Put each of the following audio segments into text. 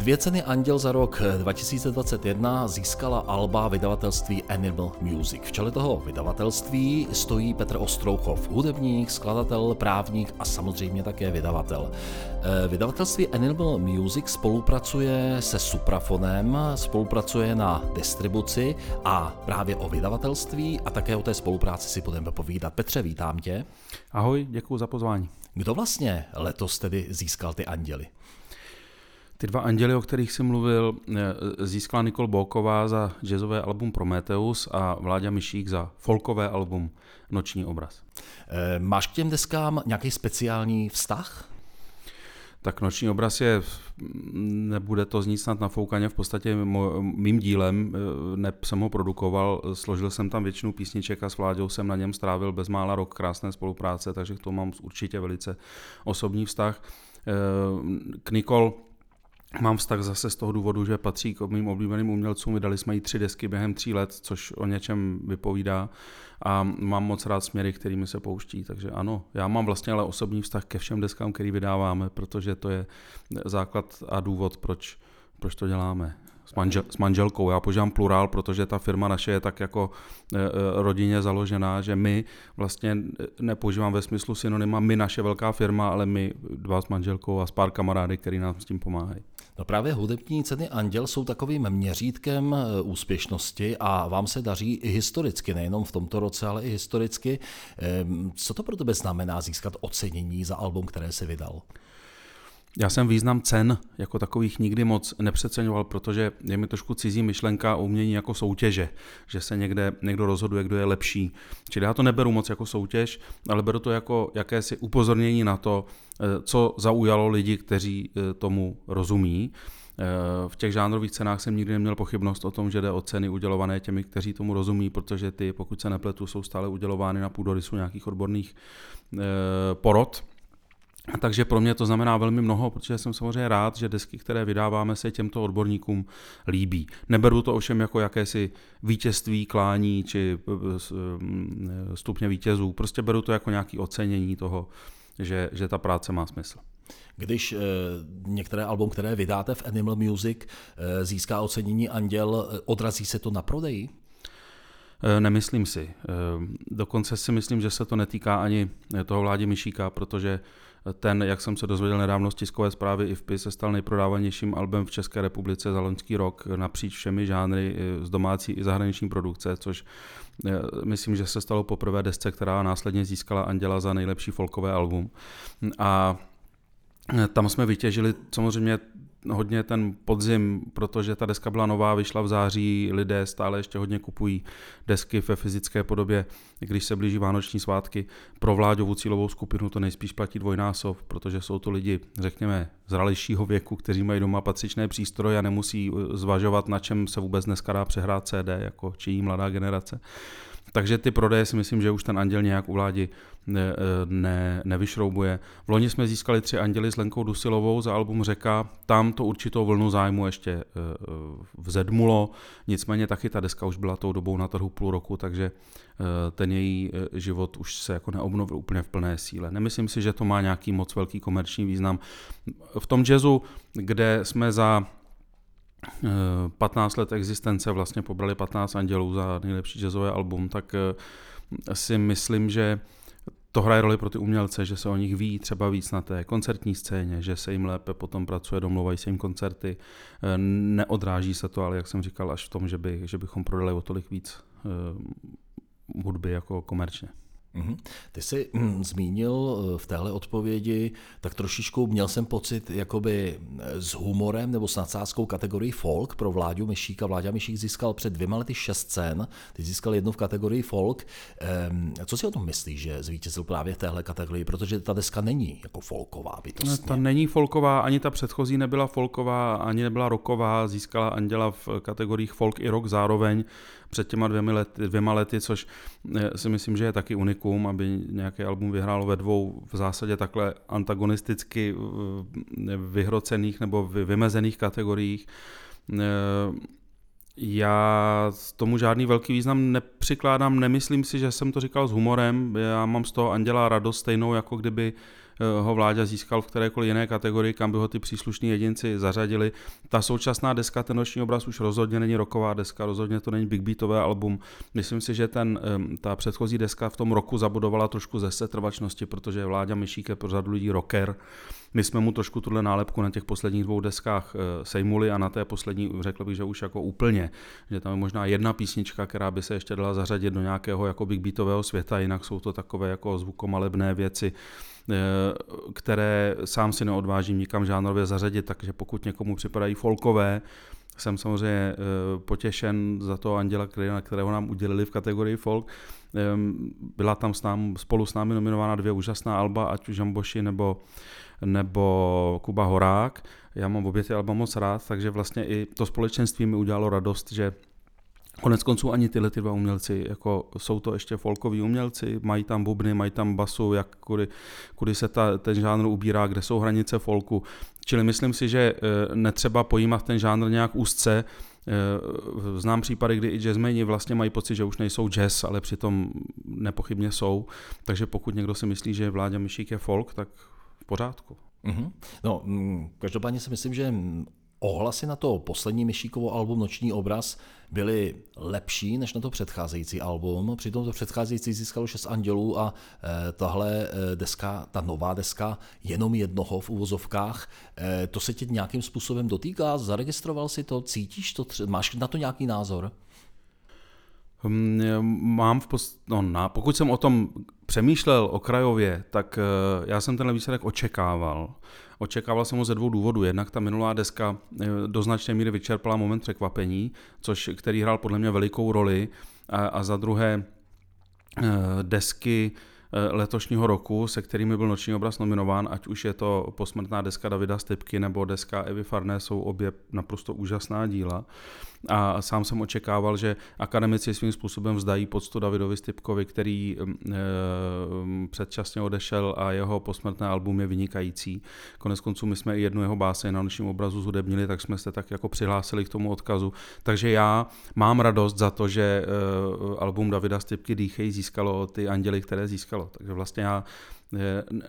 Dvě ceny Anděl za rok 2021 získala Alba vydavatelství Animal Music. V čele toho vydavatelství stojí Petr Ostrouchov, hudebník, skladatel, právník a samozřejmě také vydavatel. Eh, vydavatelství Animal Music spolupracuje se Suprafonem, spolupracuje na distribuci a právě o vydavatelství a také o té spolupráci si budeme povídat. Petře, vítám tě. Ahoj, děkuji za pozvání. Kdo vlastně letos tedy získal ty anděly? Ty dva anděly, o kterých jsem mluvil, eh, získala Nikol Bolková za jazzové album Prometheus a Vláďa Myšík za folkové album Noční obraz. Eh, máš k těm deskám nějaký speciální vztah? Tak Noční obraz je, nebude to znít snad nafoukaně, v podstatě mým dílem, eh, ne jsem ho produkoval, složil jsem tam většinu písniček a s Vláďou jsem na něm strávil bezmála rok krásné spolupráce, takže k tomu mám určitě velice osobní vztah. K Nikol Mám vztah zase z toho důvodu, že patří k mým oblíbeným umělcům. Vydali jsme jí tři desky během tří let, což o něčem vypovídá. A mám moc rád směry, kterými se pouští. Takže ano, já mám vlastně ale osobní vztah ke všem deskám, který vydáváme, protože to je základ a důvod, proč, proč to děláme s, manžel, s manželkou. Já požívám plurál, protože ta firma naše je tak jako e, e, rodině založená, že my vlastně nepoužívám ve smyslu synonyma my naše velká firma, ale my dva s manželkou a s pár kamarády, který nám s tím pomáhají. No právě hudební ceny Anděl jsou takovým měřítkem e, úspěšnosti a vám se daří i historicky, nejenom v tomto roce, ale i historicky. Co to pro tebe znamená získat ocenění za album, které se vydal? Já jsem význam cen jako takových nikdy moc nepřeceňoval, protože je mi trošku cizí myšlenka o umění jako soutěže, že se někde někdo rozhoduje, kdo je lepší. Čili já to neberu moc jako soutěž, ale beru to jako jakési upozornění na to, eh, co zaujalo lidi, kteří eh, tomu rozumí. Eh, v těch žánrových cenách jsem nikdy neměl pochybnost o tom, že jde o ceny udělované těmi, kteří tomu rozumí, protože ty, pokud se nepletu, jsou stále udělovány na půdorysu nějakých odborných porod. Takže pro mě to znamená velmi mnoho, protože jsem samozřejmě rád, že desky, které vydáváme, se těmto odborníkům líbí. Neberu to ovšem jako jakési vítězství, klání či eh, eh, stupně vítězů. Prostě beru to jako nějaké ocenění toho, že, že ta práce má smysl. Když e, některé album, které vydáte v Animal Music, e, získá ocenění Anděl, odrazí se to na prodeji? Nemyslím si. Dokonce si myslím, že se to netýká ani toho vládě Myšíka, protože ten, jak jsem se dozvěděl nedávno z tiskové zprávy IFPy, se stal nejprodávanějším albem v České republice za loňský rok napříč všemi žánry z domácí i zahraniční produkce, což eh, myslím, že se stalo poprvé desce, která následně získala Anděla za nejlepší folkové album. A eh, tam jsme vytěžili samozřejmě hodně ten podzim, protože ta deska byla nová, vyšla v září, lidé stále ještě hodně kupují desky ve fyzické podobě, když se blíží vánoční svátky. Pro vláďovou cílovou skupinu to nejspíš platí dvojnásob, protože jsou to lidi, řekněme, zralejšího věku, kteří mají doma patřičné přístroje a nemusí zvažovat, na čem se vůbec dneska dá přehrát CD, jako čijí mladá generace. Takže ty prodeje si myslím, že už ten anděl nějak u vládi ne, ne, nevyšroubuje. V loni jsme získali tři anděly s Lenkou Dusilovou za album Řeka. Tam to určitou vlnu zájmu ještě eh, vzedmulo, nicméně taky ta deska už byla tou dobou na trhu půl roku, takže eh, ten její eh, život už se jako neobnovil úplně v plné síle. Nemyslím si, že to má nějaký moc velký komerční význam. V tom jazzu, kde jsme za 15 let existence vlastně pobrali 15 andělů za nejlepší jazzové album, tak eh, si myslím, že to hraje roli pro ty umělce, že se o nich ví třeba víc na té koncertní scéně, že se jim lépe potom pracuje, domluvají se jim koncerty. Eh, neodráží se to, ale jak jsem říkal, až v tom, že, by, že bychom prodali o tolik víc eh, hudby jako komerčně. Mm-hmm. Ty jsi mm, zmínil eh, v téhle odpovědi, tak trošičku měl jsem pocit jakoby eh, s humorem nebo s nadsázkou kategorii folk pro Vláďu Myšíka. Vláďa Myšík získal před dvěma lety šest cen, ty získal jednu v kategorii folk. Co si o tom myslíš, že zvítězil právě v téhle kategorii, protože ta deska není jako folková bytostně. Ta není folková, ani ta předchozí nebyla folková, ani nebyla roková, získala Anděla v kategoriích folk i rock zároveň před těma dvěma lety, dvěma lety což eh, si myslím, že je taky unik publikum, aby nějaké album vyhrálo ve dvou v zásadě takhle antagonisticky eh, vyhrocených nebo vymezených kategoriích. Eh, já tomu žádný velký význam nepřikládám, nemyslím si, že jsem to říkal s humorem, já mám z toho Anděla radost stejnou, jako kdyby ho vláďa získal v kterékoliv jiné kategorii, kam by ho ty příslušní jedinci zařadili. Ta současná deska, ten noční obraz už rozhodně není roková deska, rozhodně to není big beatové album. Myslím si, že ten, ta předchozí deska v tom roku zabudovala trošku ze setrvačnosti, protože Vláďa Myšík je pro řadu lidí rocker. My jsme mu trošku tuhle nálepku na těch posledních dvou deskách eh, sejmuli a na té poslední řekl bych, že už jako úplně, že tam je možná jedna písnička, která by se ještě dala zařadit do nějakého jako big beatového světa, jinak jsou to takové jako zvukomalebné věci, Eh, které sám si neodvážím nikam žánrově zařadit, takže pokud někomu připadají folkové, jsem samozřejmě eh, potěšen za to Anděla Kryna, kterého nám udělili v kategorii folk. Byla tam s nám, spolu s námi nominována dvě úžasná alba, ať už Jamboši nebo, nebo Kuba Horák. Já mám obě ty alba moc rád, takže vlastně i to společenství mi udělalo radost, že Konec konců ani tyhle ty dva umělci, jako jsou to ještě folkoví umělci, mají tam bubny, mají tam basu, jak kudy, kudy se ta, ten žánr ubírá, kde jsou hranice folku. Čili myslím si, že eh, netřeba pojímat ten žánr nějak úzce, eh, Znám případy, kdy i jazzmeni vlastně mají pocit, že už nejsou jazz, ale přitom nepochybně jsou. Takže pokud někdo si myslí, že Vláďa Myšík je folk, tak v pořádku. Mm-hmm. No, mm, každopádně si myslím, že ohlasy na to poslední Myšíkovo album Noční obraz byly lepší než na to předcházející album. Přitom to předcházející získalo 6 andělů a e, tahle e, deska, ta nová deska, jenom jednoho v uvozovkách. E, to se tě nějakým způsobem dotýká? Zaregistroval si to? Cítíš to? Máš na to nějaký názor? Hm, mám v post... no, na, pokud jsem o tom přemýšlel okrajově, tak já jsem tenhle výsledek očekával. Očekával jsem ho ze dvou důvodů. Jednak ta minulá deska eh, do značné míry vyčerpala moment překvapení, což, který hrál podle mě velikou roli. A, a za druhé eh, desky eh, letošního roku, se kterými byl Noční obraz nominován, ať už je to posmrtná deska Davida Stepky nebo deska Evy Farné, jsou obě naprosto úžasná díla a sám jsem očekával, že akademici svým způsobem vzdají poctu Davidovi Stipkovi, který e, předčasně odešel a jeho posmrtné album je vynikající. Konec konců my jsme i jednu jeho báse na nočním obrazu zhudebnili, tak jsme se tak jako přihlásili k tomu odkazu. Takže já mám radost za to, že e, album Davida Stipky Dýchej získalo ty anděly, které získalo. Takže vlastně já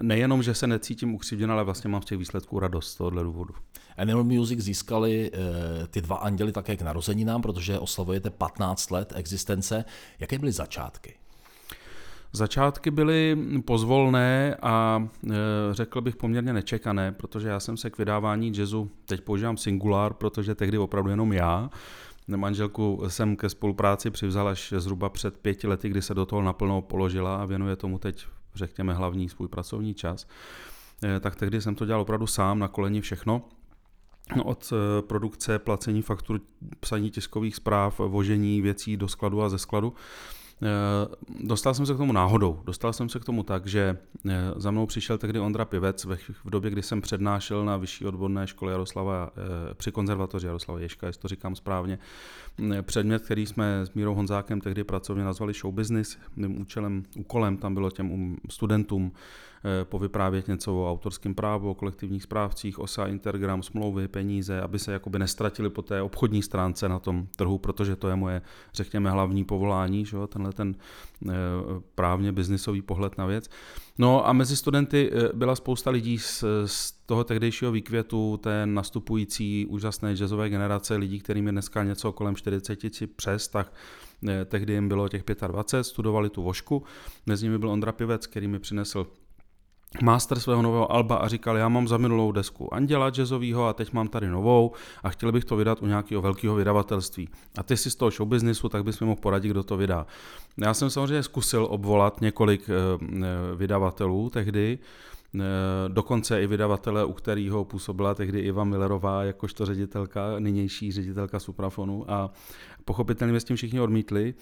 nejenom, že se necítím ukřivděn, ale vlastně mám z těch výsledků radost z tohohle důvodu. Animal Music získali e, ty dva anděly také k narozeninám, protože oslavujete 15 let existence. Jaké byly začátky? Začátky byly pozvolné a e, řekl bych poměrně nečekané, protože já jsem se k vydávání jazzu, teď používám singular, protože tehdy opravdu jenom já, Manželku jsem ke spolupráci přivzal až zhruba před pěti lety, kdy se do toho naplno položila a věnuje tomu teď řekněme, hlavní svůj pracovní čas, eh, tak tehdy jsem to dělal opravdu sám, na koleni všechno. Od eh, produkce, placení faktur, psaní tiskových zpráv, vožení věcí do skladu a ze skladu. Eh, dostal jsem se k tomu náhodou. Dostal jsem se k tomu tak, že za mnou přišel tehdy Ondra Pivec v době, kdy jsem přednášel na vyšší odborné škole Jaroslava, při konzervatoři Jaroslava Ješka, jestli to říkám správně, předmět, který jsme s Mírou Honzákem tehdy pracovně nazvali show business. Mým účelem, úkolem tam bylo těm um, studentům Eh, povyprávět něco o autorském právu, o kolektivních správcích, OSA, Intergram, smlouvy, peníze, aby se jakoby nestratili po té obchodní stránce na tom trhu, protože to je moje, řekněme, hlavní povolání, že jo, tenhle ten eh, právně biznisový pohled na věc. No a mezi studenty eh, byla spousta lidí z, z toho tehdejšího výkvětu, té nastupující úžasné jazzové generace lidí, kterým je dneska něco kolem 40 přes, tak tehdy jim bylo těch 25, studovali tu vošku. Mezi nimi byl Ondra Pivec, který mi přinesl master svého nového alba a říkal, já mám za minulou desku Anděla jazzovýho a teď mám tady novou a chtěl bych to vydat u nějakého velkého vydavatelství. A ty si z toho showbiznisu, tak bys mi mohl poradit, kdo to vydá. Já jsem samozřejmě zkusil obvolat několik eh, eh, vydavatelů tehdy, dokonce i vydavatele, u kterého působila tehdy Iva Millerová, jakožto ředitelka, nynější ředitelka Suprafonu a pochopitelně s tím všichni odmítli,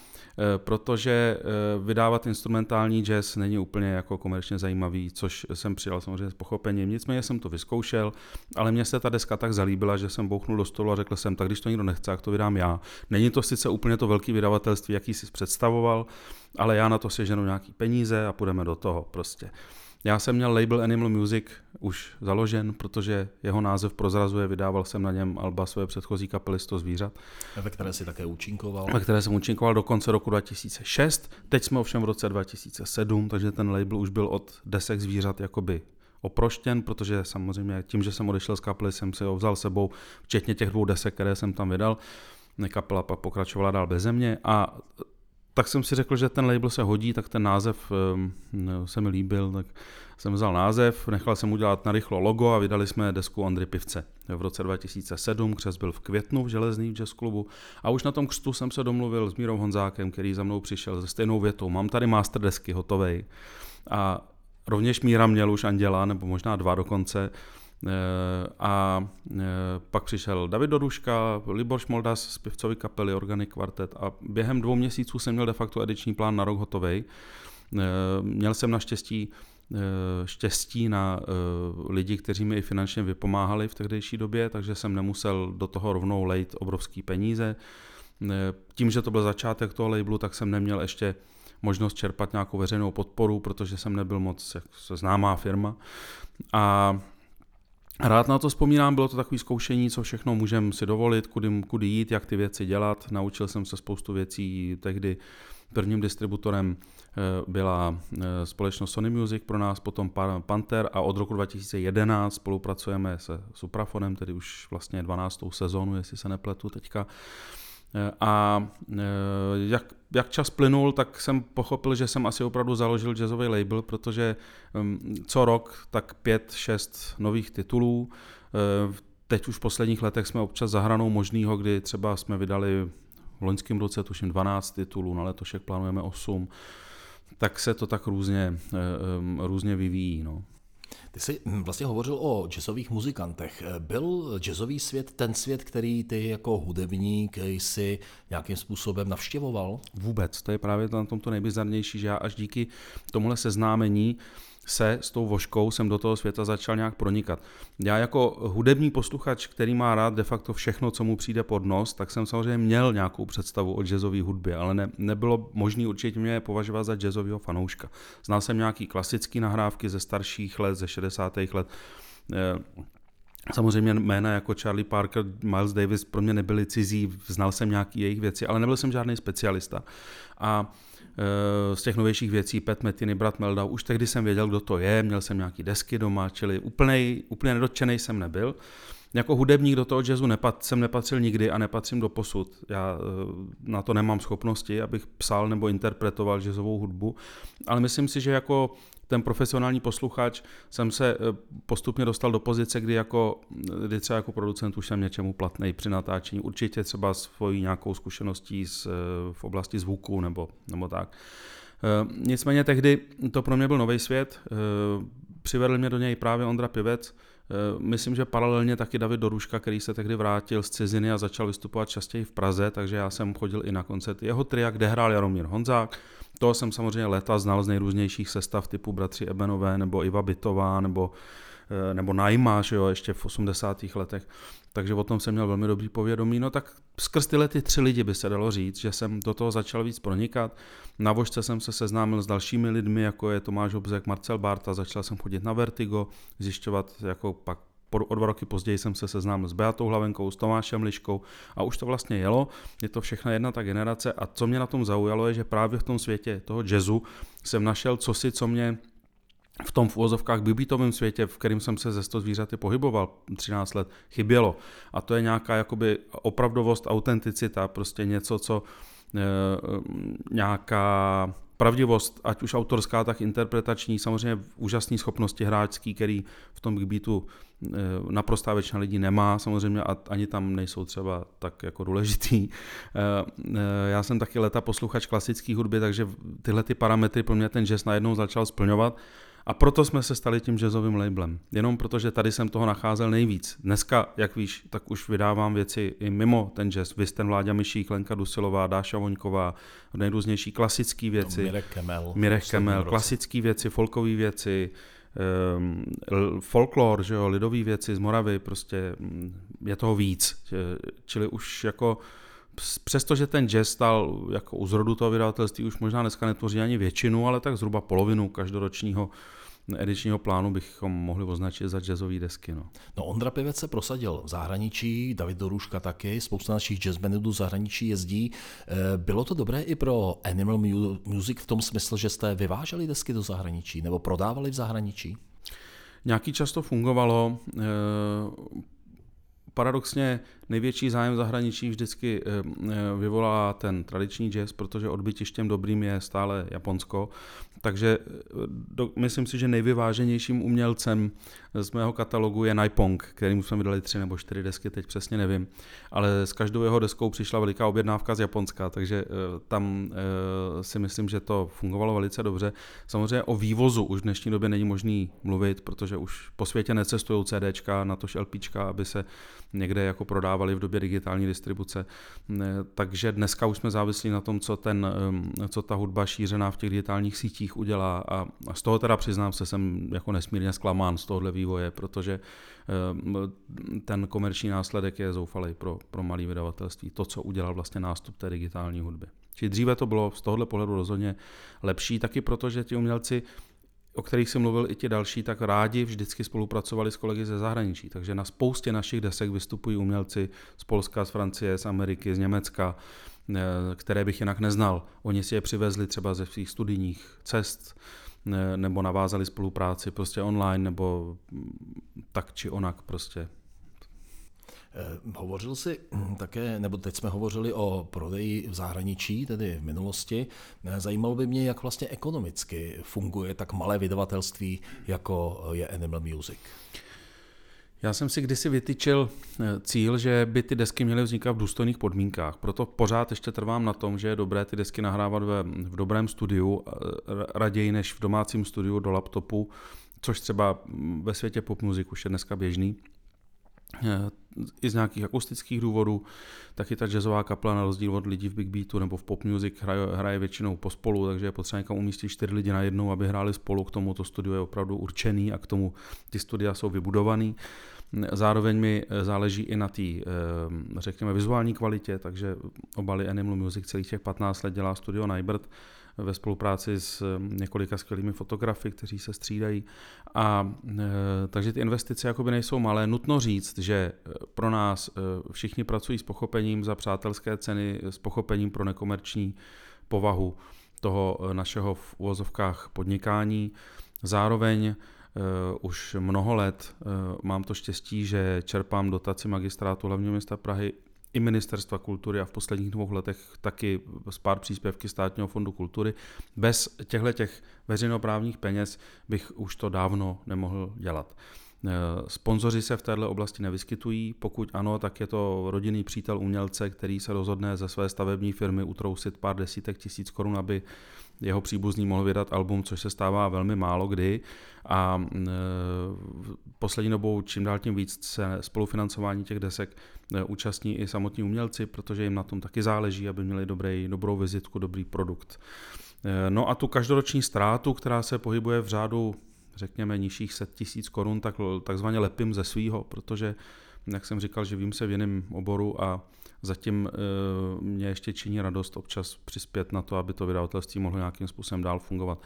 protože vydávat instrumentální jazz není úplně jako komerčně zajímavý, což jsem přijal samozřejmě s pochopením. Nicméně jsem to vyzkoušel, ale mně se ta deska tak zalíbila, že jsem bouchnul do stolu a řekl jsem, tak když to nikdo nechce, tak to vydám já. Není to sice úplně to velký vydavatelství, jaký jsi představoval, ale já na to seženu nějaký peníze a půjdeme do toho prostě. Já jsem měl label Animal Music už založen, protože jeho název prozrazuje, vydával jsem na něm alba své předchozí kapely 100 zvířat. Ve které si také účinkoval. Ve které jsem účinkoval do konce roku 2006. Teď jsme ovšem v roce 2007, takže ten label už byl od desek zvířat jakoby oproštěn, protože samozřejmě tím, že jsem odešel z kapely, jsem si ho vzal sebou, včetně těch dvou desek, které jsem tam vydal. Kapela pak pokračovala dál bez mě a tak jsem si řekl, že ten label se hodí, tak ten název ehm, se mi líbil, tak jsem vzal název, nechal jsem udělat na rychlo logo a vydali jsme desku Ondry Pivce. V roce 2007 křes byl v květnu v Železný jazz klubu a už na tom křtu jsem se domluvil s Mírou Honzákem, který za mnou přišel se stejnou větou. Mám tady master desky hotovej a rovněž Míra měl už Anděla, nebo možná dva dokonce, a eh, pak přišel David Doruška, Libor Šmoldas z pivcovy kapely Organic Quartet a během dvou měsíců jsem měl de facto ediční plán na rok hotový. Eh, měl jsem naštěstí štěstí na lidi, kteří mi i finančně vypomáhali v tehdejší době, takže jsem nemusel do toho rovnou lejt obrovský peníze. Tím, že to byl začátek toho labelu, tak jsem neměl ještě možnost čerpat nějakou veřejnou podporu, protože jsem nebyl moc známá firma. A Rád na to vzpomínám, bylo to takové zkoušení, co všechno můžeme si dovolit, kudy, kudy jít, jak ty věci dělat. Naučil jsem se spoustu věcí. Tehdy prvním distributorem eh, byla eh, společnost Sony Music pro nás, potom Panther a od roku 2011 spolupracujeme se Suprafonem, tedy už vlastně 12. sezónu, jestli se nepletu teďka. Eh, a jak, jak čas plynul, tak jsem pochopil, že jsem asi opravdu založil jazzový label, protože hm, co rok tak pět, šest nových titulů. Eh, teď už v posledních letech jsme občas za hranou možného, kdy třeba jsme vydali v loňském roce tuším 12 titulů, na letošek plánujeme 8, tak se to tak různě, eh, různě vyvíjí. No. Ty jsi hm, vlastně hovořil o jazzových muzikantech. Byl jazzový svět ten svět, který ty jako hudebník jsi nějakým způsobem navštěvoval? Vůbec, to je právě na tomto nejbizarnější, že já až díky tomuhle seznámení se s tou voškou jsem do toho světa začal nějak pronikat. Já jako hudební posluchač, který má rád de facto všechno, co mu přijde pod nos, tak jsem samozřejmě měl nějakou představu o jazzové hudbě, ale ne, nebylo možné určitě mě považovat za jazzového fanouška. Znal jsem nějaký klasický nahrávky ze starších let, ze 60. let, eh, Samozřejmě jména jako Charlie Parker, Miles Davis pro mě nebyly cizí, znal jsem nějaké jejich věci, ale nebyl jsem žádný specialista. A z těch novějších věcí, Pat Metiny, brat Meldau, už tehdy jsem věděl, kdo to je, měl jsem nějaký desky doma, čili úplnej, úplně nedotčený jsem nebyl. Jako hudebník do toho jazzu nepad, jsem nepatřil nikdy a nepatřím do posud. Já eh, na to nemám schopnosti, abych psal nebo interpretoval jazzovou hudbu, ale myslím si, že jako ten profesionální posluchač jsem se eh, postupně dostal do pozice, kdy, jako, kdy třeba jako producent už jsem něčemu platný při natáčení. Určitě třeba svojí nějakou zkušeností z, eh, v oblasti zvuku nebo, nebo tak. Eh, nicméně tehdy to pro mě byl nový svět. Přivedl mě do něj právě Ondra Pivec, Myslím, že paralelně taky David Doruška, který se tehdy vrátil z ciziny a začal vystupovat častěji v Praze, takže já jsem chodil i na koncert jeho tria, kde hrál Jaromír Honzák, toho jsem samozřejmě leta znal z nejrůznějších sestav typu Bratři Ebenové nebo Iva Bitová nebo, eh, nebo Najma, že jo, ještě v 80. letech. Takže o tom jsem měl velmi dobrý povědomí. No tak skrz tyhle ty tři lidi by se dalo říct, že jsem do toho začal víc pronikat. Na vožce jsem se seznámil s dalšími lidmi, jako je Tomáš Obzek, Marcel Barta, začal jsem chodit na Vertigo, zjišťovat jako pak o dva roky později jsem se seznámil s Beatou Hlavenkou, s Tomášem Liškou a už to vlastně jelo. Je to všechna jedna ta generace a co mě na tom zaujalo je, že právě v tom světě toho jazzu jsem našel cosi, co mě v tom v úvozovkách bibitovém světě, v kterém jsem se ze 100 zvířaty pohyboval 13 let, chybělo. A to je nějaká jakoby opravdovost, autenticita, prostě něco, co e, nějaká pravdivost, ať už autorská, tak interpretační, samozřejmě úžasné schopnosti hráčský, který v tom Beatu naprostá většina lidí nemá, samozřejmě a ani tam nejsou třeba tak jako důležitý. Eh, eh, já jsem taky leta posluchač klasické hudby, takže tyhle ty parametry pro mě ten jazz najednou začal splňovat A proto jsme se stali tím jazzovým labelem. Jenom protože tady jsem toho nacházel nejvíc. Dneska, jak víš, tak už vydávám věci i mimo ten jazz. Vy ten Vláďa Myšík, Lenka Dusilová, Dáša Voňková, nejrůznější klasické věci. No, Mirek Kemel. Mirek Kemel, klasické věci, folkové věci, folklor, že jo, lidové věci z Moravy, prostě mm, je toho víc. Čili už jako přestože ten jazz stal jako u zrodu toho vydavatelství už možná dneska netvoří ani většinu, ale tak zhruba polovinu každoročního edičního plánu bychom mohli označit za jazzové desky. No. no Ondra Pivec se prosadil v zahraničí, David Doruška taky, spousta našich jazzbandů do zahraničí jezdí. Eh, bylo to dobré i pro Animal Music v tom smyslu, že jste vyváželi desky do zahraničí nebo prodávali v zahraničí? Nějaký čas to fungovalo. Eh, paradoxně největší zájem zahraničí vždycky eh, vyvolá ten tradiční jazz, protože odbytištěm dobrým je stále Japonsko. Takže eh, do, myslím si, že nejvyváženějším umělcem z mého katalogu je Naipong, kterým jsme vydali tři nebo čtyři desky, teď přesně nevím. Ale s každou jeho deskou přišla veliká objednávka z Japonska, takže tam si myslím, že to fungovalo velice dobře. Samozřejmě o vývozu už v dnešní době není možný mluvit, protože už po světě necestují CDčka, na tož LPčka, aby se někde jako prodávali v době digitální distribuce. Takže dneska už jsme závislí na tom, co, ten, co ta hudba šířená v těch digitálních sítích udělá a z toho teda přiznám se, jsem jako nesmírně zklamán z tohohle vývoje, protože ten komerční následek je zoufalý pro, pro malé vydavatelství. To, co udělal vlastně nástup té digitální hudby. Čili dříve to bylo z tohohle pohledu rozhodně lepší, taky proto, že ti umělci o kterých jsem mluvil i ti další, tak rádi vždycky spolupracovali s kolegy ze zahraničí. Takže na spoustě našich desek vystupují umělci z Polska, z Francie, z Ameriky, z Německa, eh, které bych jinak neznal. Oni si je přivezli třeba ze svých studijních cest, eh, nebo navázali spolupráci prostě online, nebo tak či onak prostě. Eh, hovořil jsi hm, také, nebo teď jsme hovořili o prodeji v zahraničí, tedy v minulosti. Eh, zajímalo by mě, jak vlastně ekonomicky funguje tak malé vydavatelství, jako je Animal Music. Já jsem si kdysi vytyčil eh, cíl, že by ty desky měly vznikat v důstojných podmínkách. Proto pořád ještě trvám na tom, že je dobré ty desky nahrávat ve, v dobrém studiu, raději než v domácím studiu do laptopu, což třeba ve světě pop music už je dneska běžný i z nějakých akustických důvodů, taky ta jazzová kapela na rozdíl od lidí v Big Beatu nebo v pop music hraje, hraje většinou pospolu, takže je potřeba někam umístit čtyři lidi na jednou, aby hráli spolu, k tomu to studio je opravdu určený a k tomu ty studia jsou vybudovaný. Zároveň mi záleží i na té, eh, řekněme, vizuální kvalitě, takže obaly Animal Music celých těch 15 let dělá studio Nybert, ve spolupráci s eh, několika skvělými fotografy, kteří se střídají. A e, takže ty investice jakoby nejsou malé. Nutno říct, že eh, pro nás všichni pracují s pochopením za přátelské ceny, s pochopením pro nekomerční povahu toho našeho v uvozovkách podnikání. Zároveň už mnoho let mám to štěstí, že čerpám dotaci magistrátu hlavního města Prahy i ministerstva kultury a v posledních dvou letech taky z pár příspěvky státního fondu kultury. Bez těchto těch veřejnoprávních peněz bych už to dávno nemohl dělat. Eh, sponzoři se v této oblasti nevyskytují, pokud ano, tak je to rodinný přítel umělce, který se rozhodne ze své stavební firmy utrousit pár desítek tisíc korun, aby jeho příbuzný mohl vydat album, což se stává velmi málo kdy. A e, poslední dobou čím dál tím víc se spolufinancování těch desek e, účastní i samotní umělci, protože jim na tom taky záleží, aby měli dobrý, dobrou vizitku, dobrý produkt. E, no a tu každoroční ztrátu, která se pohybuje v řádu řekněme nižších set tisíc korun, tak takzvaně lepím ze svýho, protože, jak jsem říkal, že vím se v jiném oboru a zatím e, mě ještě činí radost občas přispět na to, aby to vydavatelství mohlo nějakým způsobem dál fungovat.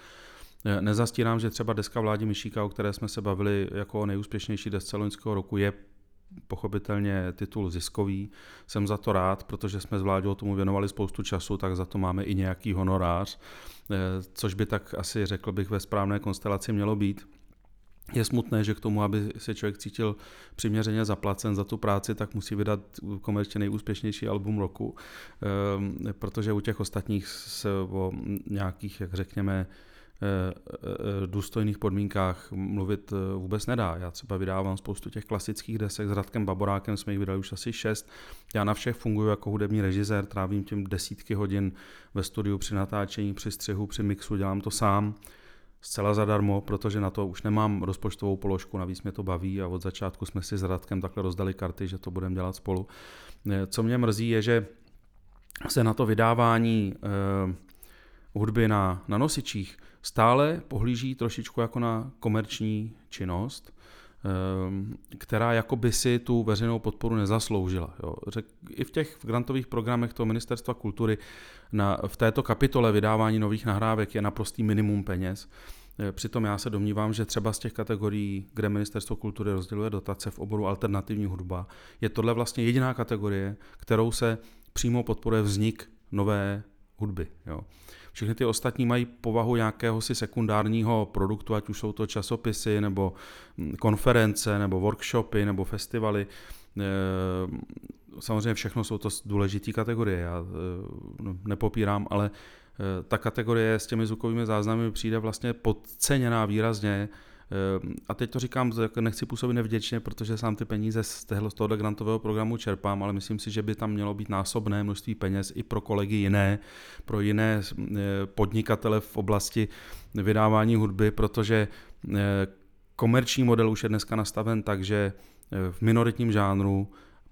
E, nezastírám, že třeba deska Vládi Myšíka, o které jsme se bavili jako nejúspěšnější desce loňského roku, je pochopitelně titul ziskový. Jsem za to rád, protože jsme s Vláďou tomu věnovali spoustu času, tak za to máme i nějaký honorář, e, což by tak asi řekl bych ve správné konstelaci mělo být. Je smutné, že k tomu, aby se člověk cítil přiměřeně zaplacen za tu práci, tak musí vydat komerčně nejúspěšnější album roku, ehm, protože u těch ostatních se o nějakých, jak řekněme, eh, eh, důstojných podmínkách mluvit eh, vůbec nedá. Já třeba vydávám spoustu těch klasických desek, s Radkem Baborákem jsme jich vydali už asi šest. Já na všech funguji jako hudební režisér, trávím tím desítky hodin ve studiu při natáčení, při střihu, při mixu, dělám to sám zcela zadarmo, protože na to už nemám rozpočtovou položku, navíc mě to baví a od začátku jsme si s Radkem takhle rozdali karty, že to budeme dělat spolu. Co mě mrzí je, že se na to vydávání eh, hudby na, na nosičích stále pohlíží trošičku jako na komerční činnost, eh, která jako by si tu veřejnou podporu nezasloužila. Jo. Řek, I v těch grantových programech toho ministerstva kultury na, v této kapitole vydávání nových nahrávek je naprostý minimum peněz. Eh, přitom já se domnívám, že třeba z těch kategorií, kde Ministerstvo kultury rozděluje dotace v oboru alternativní hudba, je tohle vlastně jediná kategorie, kterou se přímo podporuje vznik nové hudby. Jo. Všechny ty ostatní mají povahu nějakého si sekundárního produktu, ať už jsou to časopisy, nebo hm, konference, nebo workshopy, nebo festivaly. Eh, samozřejmě všechno jsou to důležité kategorie, já eh, no, nepopírám, ale eh, ta kategorie s těmi zvukovými záznamy přijde vlastně podceněná výrazně a teď to říkám, jako nechci působit nevděčně, protože sám ty peníze z tohoto grantového programu čerpám, ale myslím si, že by tam mělo být násobné množství peněz i pro kolegy jiné, pro jiné eh, podnikatele v oblasti vydávání hudby, protože eh, komerční model už je dneska nastaven tak, že eh, v minoritním žánru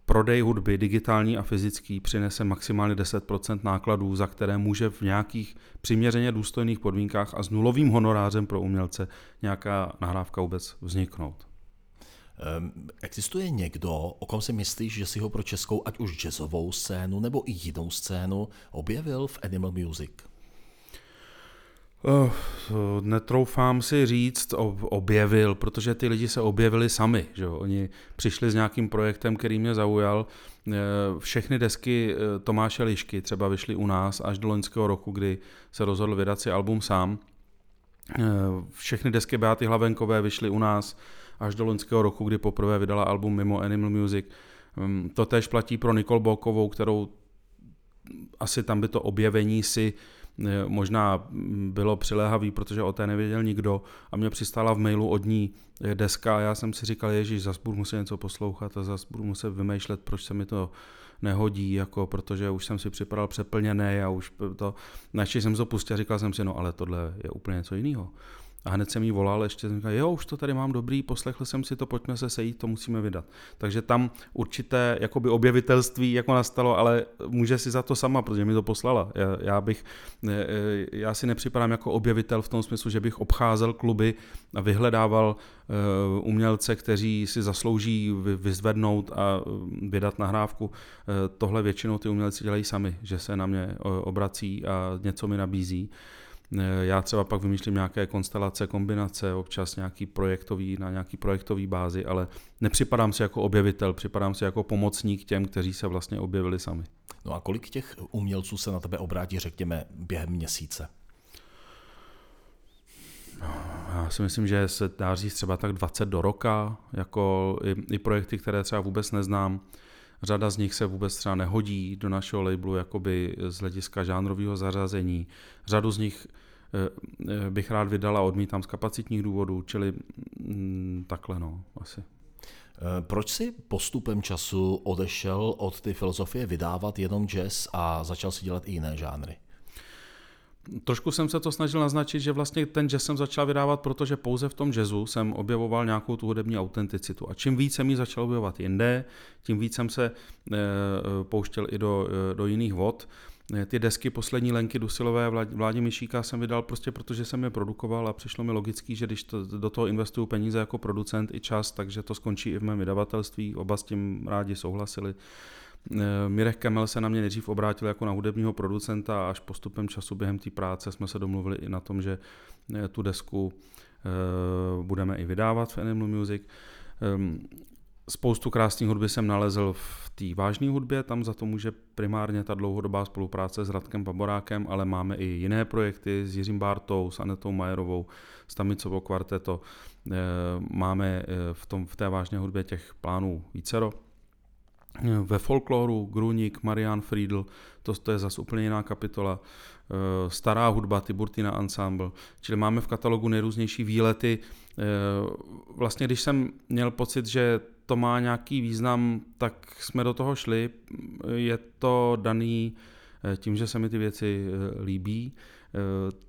prodej hudby, digitální a fyzický, přinese maximálně 10% nákladů, za které může v nějakých přiměřeně důstojných podmínkách a s nulovým honorářem pro umělce nějaká nahrávka vůbec vzniknout. Ehm, existuje někdo, o kom si myslíš, že si ho pro českou, ať už jazzovou scénu nebo i jinou scénu, objevil v Animal Music? Uh, netroufám si říct, objevil, protože ty lidi se objevili sami. Že jo? Oni přišli s nějakým projektem, který mě zaujal. Eh, všechny desky eh, Tomáše Lišky třeba vyšly u nás až do loňského roku, kdy se rozhodl vydat si album sám. Všechny desky Beaty Hlavenkové vyšly u nás až do loňského roku, kdy poprvé vydala album mimo Animal Music. Hm, to též platí pro Nikol Bokovou, kterou asi tam by to objevení si Eh, možná bylo přiléhavý, protože o té nevěděl nikdo a mě přistála v mailu od ní eh, deska a já jsem si říkal, ježíš, zas budu muset něco poslouchat a zas budu muset vymýšlet, proč se mi to nehodí, jako, protože už jsem si připadal přeplněný a už to, naštěstí jsem to pustil a říkal jsem si, no ale tohle je úplně něco jiného. A hned jsem jí volal, ještě jsem říkal, jo, už to tady mám dobrý, poslechl jsem si to, pojďme se sejít, to musíme vydat. Takže tam určité jakoby objevitelství jako nastalo, ale může si za to sama, protože mi to poslala. Já, já bych, já si nepřipadám jako objevitel v tom smyslu, že bych obcházel kluby a vyhledával uh, umělce, kteří si zaslouží vyzvednout a vydat nahrávku. Uh, tohle většinou ty umělci dělají sami, že se na mě obrací a něco mi nabízí. Eh, já třeba pak vymýšlím nějaké konstelace, kombinace, občas nějaký projektový, na nějaký projektový bázi, ale nepřipadám si jako objevitel, připadám si jako pomocník těm, kteří se vlastně objevili sami. No a kolik těch umělců se na tebe obrátí, řekněme, během měsíce? Já si myslím, že se dá říct třeba tak 20 do roka, jako i, i projekty, které třeba vůbec neznám. Řada z nich se vůbec třeba nehodí do našeho labelu jakoby z hlediska žánrového zařazení. Řadu z nich bych rád vydala a odmítám z kapacitních důvodů, čili mm, takhle no, asi. Eh, proč si postupem času odešel od ty filozofie vydávat jenom jazz a začal si dělat i jiné žánry? Trošku jsem se to snažil naznačit, že vlastně ten jazz jsem začal vydávat, protože pouze v tom jazzu jsem objevoval nějakou tu hudební autenticitu. A čím víc jsem ji začal objevovat jinde, tím víc jsem se e, pouštěl i do, e, do jiných vod. E, ty desky poslední Lenky Dusilové vládě Myšíka jsem vydal prostě protože jsem je produkoval a přišlo mi logický, že když to, do toho investuju peníze jako producent i čas, takže to skončí i v mém vydavatelství. Oba s tím rádi souhlasili. Eh, Mirek Kemel se na mě nejdřív obrátil jako na hudebního producenta a až postupem času během té práce jsme se domluvili i na tom, že eh, tu desku eh, budeme i vydávat v Animal Music. Spoustu krásných hudby jsem nalezl v té vážné hudbě, tam za to může primárně ta dlouhodobá spolupráce s Radkem Baborákem, ale máme i jiné projekty s Jiřím Bartou, s Anetou Majerovou, s Tamicovou kvarteto. Máme v, tom, v té vážné hudbě těch plánů vícero. Ve folkloru Gruník, Marian Friedl, to, to je zase úplně jiná kapitola. Eh, stará hudba, Tiburtina Ensemble. Čili máme v katalogu nejrůznější výlety. Eh, vlastně, když jsem měl pocit, že to má nějaký význam, tak jsme do toho šli. Je to daný eh, tím, že se mi ty věci líbí.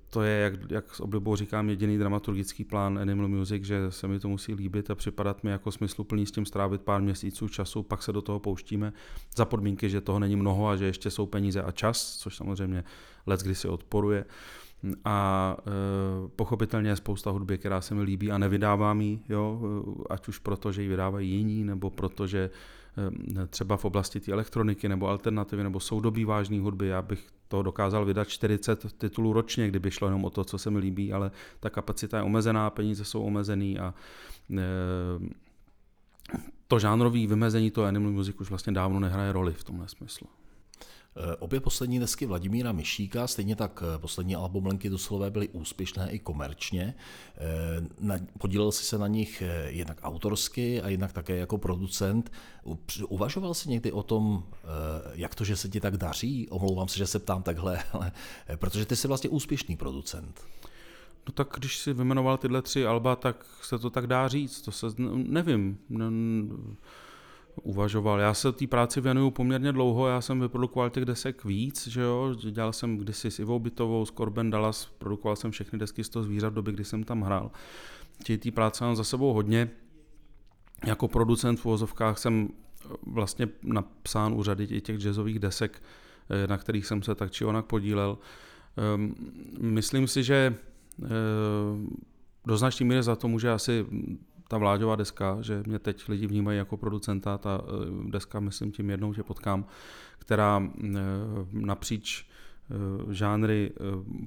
to je, jak, jak s oblibou říkám, jediný dramaturgický plán Animal Music, že se mi to musí líbit a připadat mi jako smysluplný s tím strávit pár měsíců času, pak se do toho pouštíme za podmínky, že toho není mnoho a že ještě jsou peníze a čas, což samozřejmě let kdy si odporuje. A e, pochopitelně je spousta hudby, která se mi líbí a nevydávám ji, jo, ať už proto, že ji vydávají jiní, nebo proto, že e, třeba v oblasti té elektroniky nebo alternativy nebo soudobí vážné hudby, já bych toho dokázal vydat 40 titulů ročně, kdyby šlo jenom o to, co se mi líbí, ale ta kapacita je omezená, peníze jsou omezený a e, to žánrový vymezení toho animal music už vlastně dávno nehraje roli v tomhle smyslu. Eh, obě poslední desky Vladimíra Myšíka, stejně tak eh, poslední album Lenky Duslové byly úspěšné i komerčně. Eh, podílel si se na nich jednak autorsky a jednak také jako producent. Uvažoval jsi někdy o tom, jak to, že se ti tak daří? Omlouvám se, že se ptám takhle, ale protože ty jsi vlastně úspěšný producent. No tak když si vymenoval tyhle tři alba, tak se to tak dá říct, to se nevím uvažoval. Já se té práci věnuju poměrně dlouho, já jsem vyprodukoval těch desek víc, že jo, dělal jsem kdysi s Ivou Bytovou, s Corben Dallas, produkoval jsem všechny desky z toho zvířat v době, kdy jsem tam hrál. Těch té práce mám za sebou hodně. Jako producent v uvozovkách jsem vlastně napsán u řady těch jazzových desek, eh, na kterých jsem se tak či onak podílel. Ehm, myslím si, že eh, do značné míry za to může asi ta vláďová deska, že mě teď lidi vnímají jako producenta, ta eh, deska, myslím tím jednou, že potkám, která eh, napříč eh, žánry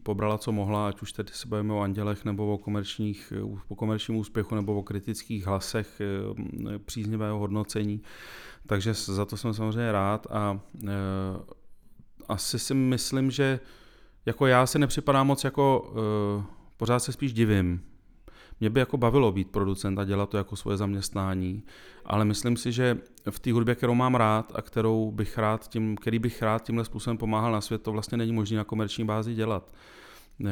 pobrala, co mohla, ať už tedy se bavíme o andělech, nebo o, komerčních, o komerčním úspěchu, nebo o kritických hlasech příznivého hodnocení. Takže za to jsem samozřejmě rád a asi si myslím, že jako já si nepřipadám moc jako, pořád se spíš divím, mě by jako bavilo být producent a dělat to jako svoje zaměstnání, ale myslím si, že v té hudbě, kterou mám rád a kterou bych rád tím, který bych rád tímhle způsobem pomáhal na svět, to vlastně není možné na komerční bázi dělat. Eh,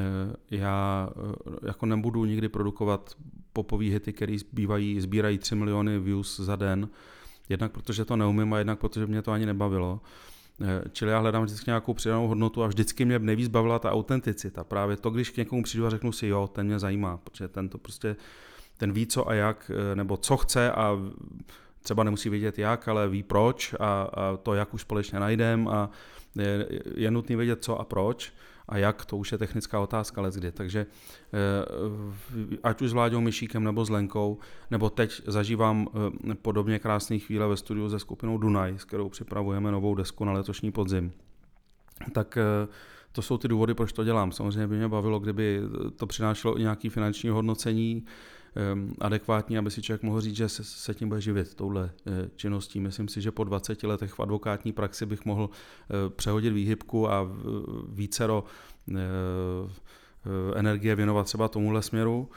já eh, jako nebudu nikdy produkovat popový hity, které zbývají, sbírají 3 miliony views za den, jednak protože to neumím a jednak protože mě to ani nebavilo. Eh, čili já hledám vždycky nějakou přidanou hodnotu a vždycky mě nejvíc bavila ta autenticita. Právě to, když k někomu přijdu a řeknu si, jo, ten mě zajímá, protože ten to prostě, ten ví co a jak, eh, nebo co chce a třeba nemusí vědět jak, ale ví proč a, a to, jak už společně najdem a je, je nutný vědět co a proč a jak, to už je technická otázka let kdy. Takže eh, ať už s Vláďou Myšíkem nebo s Lenkou, nebo teď zažívám eh, podobně krásné chvíle ve studiu se skupinou Dunaj, s kterou připravujeme novou desku na letošní podzim. Tak eh, to jsou ty důvody, proč to dělám. Samozřejmě by mě bavilo, kdyby to přinášelo nějaké finanční hodnocení, adekvátní, aby si člověk mohl říct, že se, tím bude živit, touhle činností. Myslím si, že po 20 letech v advokátní praxi bych mohl přehodit výhybku a vícero energie věnovat třeba tomuhle směru.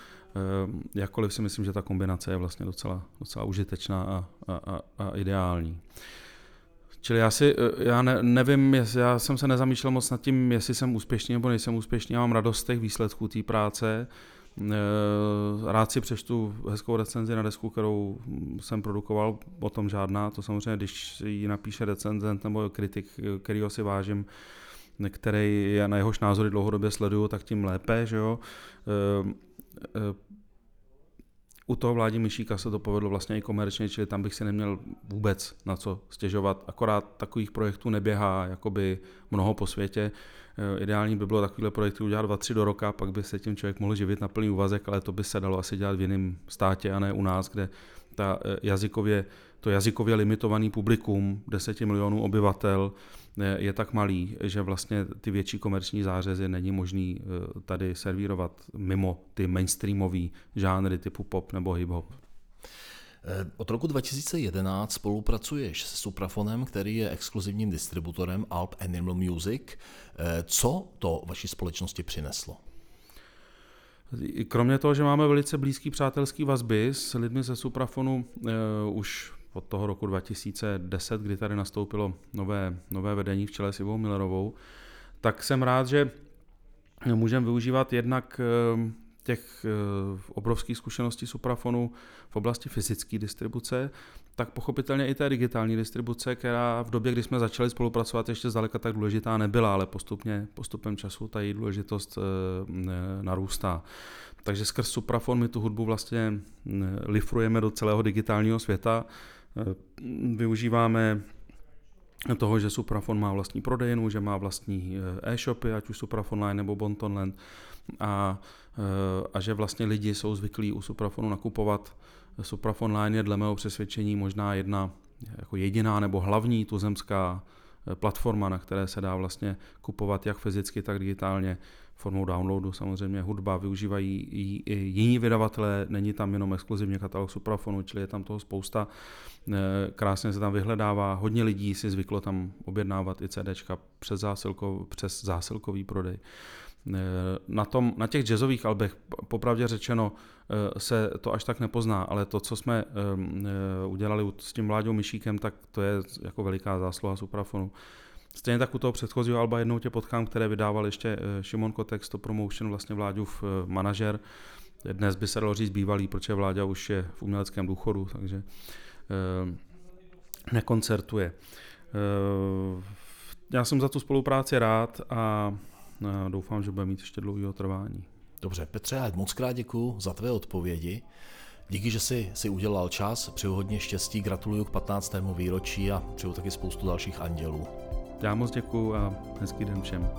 Jakkoliv si myslím, že ta kombinace je vlastně docela, docela užitečná a, a, a ideální. Čili já si, já ne, nevím, já jsem se nezamýšlel moc nad tím, jestli jsem úspěšný nebo nejsem úspěšný, já mám radost z těch výsledků té práce, Eh, rád si přečtu hezkou recenzi na desku, kterou jsem produkoval, o tom žádná, to samozřejmě, když ji napíše recenzent nebo kritik, kterýho si vážím, který je na jehož názory dlouhodobě sleduju, tak tím lépe, že jo. U toho vládí Myšíka se to povedlo vlastně i komerčně, čili tam bych si neměl vůbec na co stěžovat. Akorát takových projektů neběhá jakoby mnoho po světě. Eh, ideální by bylo takovýhle projekty udělat dva, tři do roka, pak by se tím člověk mohl živit na plný úvazek, ale to by se dalo asi dělat v jiném státě a ne u nás, kde ta eh, jazykově, to jazykově limitovaný publikum 10 milionů obyvatel je tak malý, že vlastně ty větší komerční zářezy není možný tady servírovat mimo ty mainstreamové žánry typu pop nebo hip-hop. Eh, od roku 2011 spolupracuješ s Suprafonem, který je exkluzivním distributorem Alp Animal Music. Eh, co to vaší společnosti přineslo? Kromě toho, že máme velice blízký přátelský vazby s lidmi ze Suprafonu už od toho roku 2010, kdy tady nastoupilo nové, nové vedení v čele s Ivou Millerovou, tak jsem rád, že můžeme využívat jednak těch eh, obrovských zkušeností Suprafonu v oblasti fyzické distribuce, tak pochopitelně i té digitální distribuce, která v době, kdy jsme začali spolupracovat, ještě zdaleka tak důležitá nebyla, ale postupně, postupem času ta její důležitost narůstá. Takže skrz Suprafon my tu hudbu vlastně lifrujeme do celého digitálního světa. Využíváme toho, že Suprafon má vlastní prodejnu, že má vlastní eh, e-shopy, ať už Suprafonline nebo Bontonland a, eh, a že vlastně lidi jsou zvyklí u Suprafonu nakupovat. Suprafonline je dle mého přesvědčení možná jedna jako jediná nebo hlavní tuzemská eh, platforma, na které se dá vlastně kupovat jak fyzicky, tak digitálně formou downloadu samozřejmě hudba, využívají i jiní vydavatelé, není tam jenom exkluzivně katalog Suprafonu, čili je tam toho spousta, eh, krásně se tam vyhledává, hodně lidí si zvyklo tam objednávat i CDčka přes, zásilko, přes zásilkový prodej. Eh, na, tom, na těch jazzových albech, popravdě řečeno, eh, se to až tak nepozná, ale to, co jsme udělali s tím Vláďou Myšíkem, tak to je jako veliká zásluha Suprafonu. Stejně tak u toho předchozího alba jednou tě potkám, které vydával ještě eh, Šimon Kotek, to promotion, vlastně Vláďův eh, manažer. Dnes by se dalo říct bývalý, protože Vláďa už je v uměleckém důchodu, takže eh, nekoncertuje. Já jsem za tu spolupráci rád a doufám, že bude mít ještě dlouhého trvání. Dobře, Petře, já moc krát děkuji za tvé odpovědi. Díky, že jsi si udělal čas, přeju hodně štěstí, gratuluju k 15. výročí a přeju taky spoustu dalších andělů. Já moc děkuju a hezký den všem.